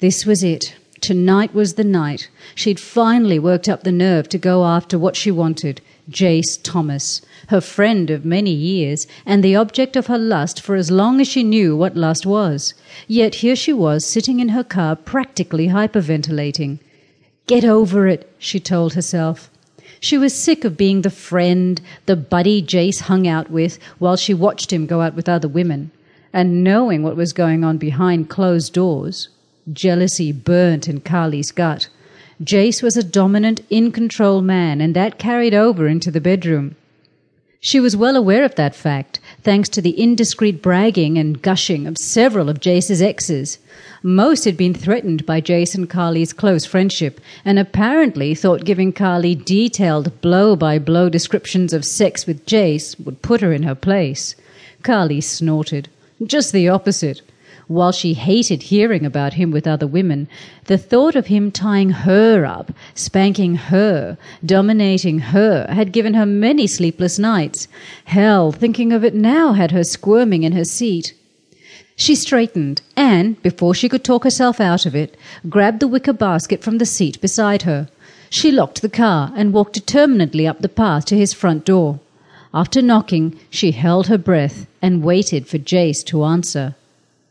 This was it. Tonight was the night. She'd finally worked up the nerve to go after what she wanted Jace Thomas, her friend of many years, and the object of her lust for as long as she knew what lust was. Yet here she was sitting in her car practically hyperventilating. Get over it, she told herself. She was sick of being the friend, the buddy Jace hung out with while she watched him go out with other women, and knowing what was going on behind closed doors. Jealousy burnt in Carly's gut. Jace was a dominant, in control man, and that carried over into the bedroom. She was well aware of that fact, thanks to the indiscreet bragging and gushing of several of Jace's exes. Most had been threatened by Jace and Carly's close friendship, and apparently thought giving Carly detailed blow by blow descriptions of sex with Jace would put her in her place. Carly snorted. Just the opposite. While she hated hearing about him with other women, the thought of him tying her up, spanking her, dominating her, had given her many sleepless nights. Hell, thinking of it now had her squirming in her seat. She straightened and, before she could talk herself out of it, grabbed the wicker basket from the seat beside her. She locked the car and walked determinedly up the path to his front door. After knocking, she held her breath and waited for Jace to answer.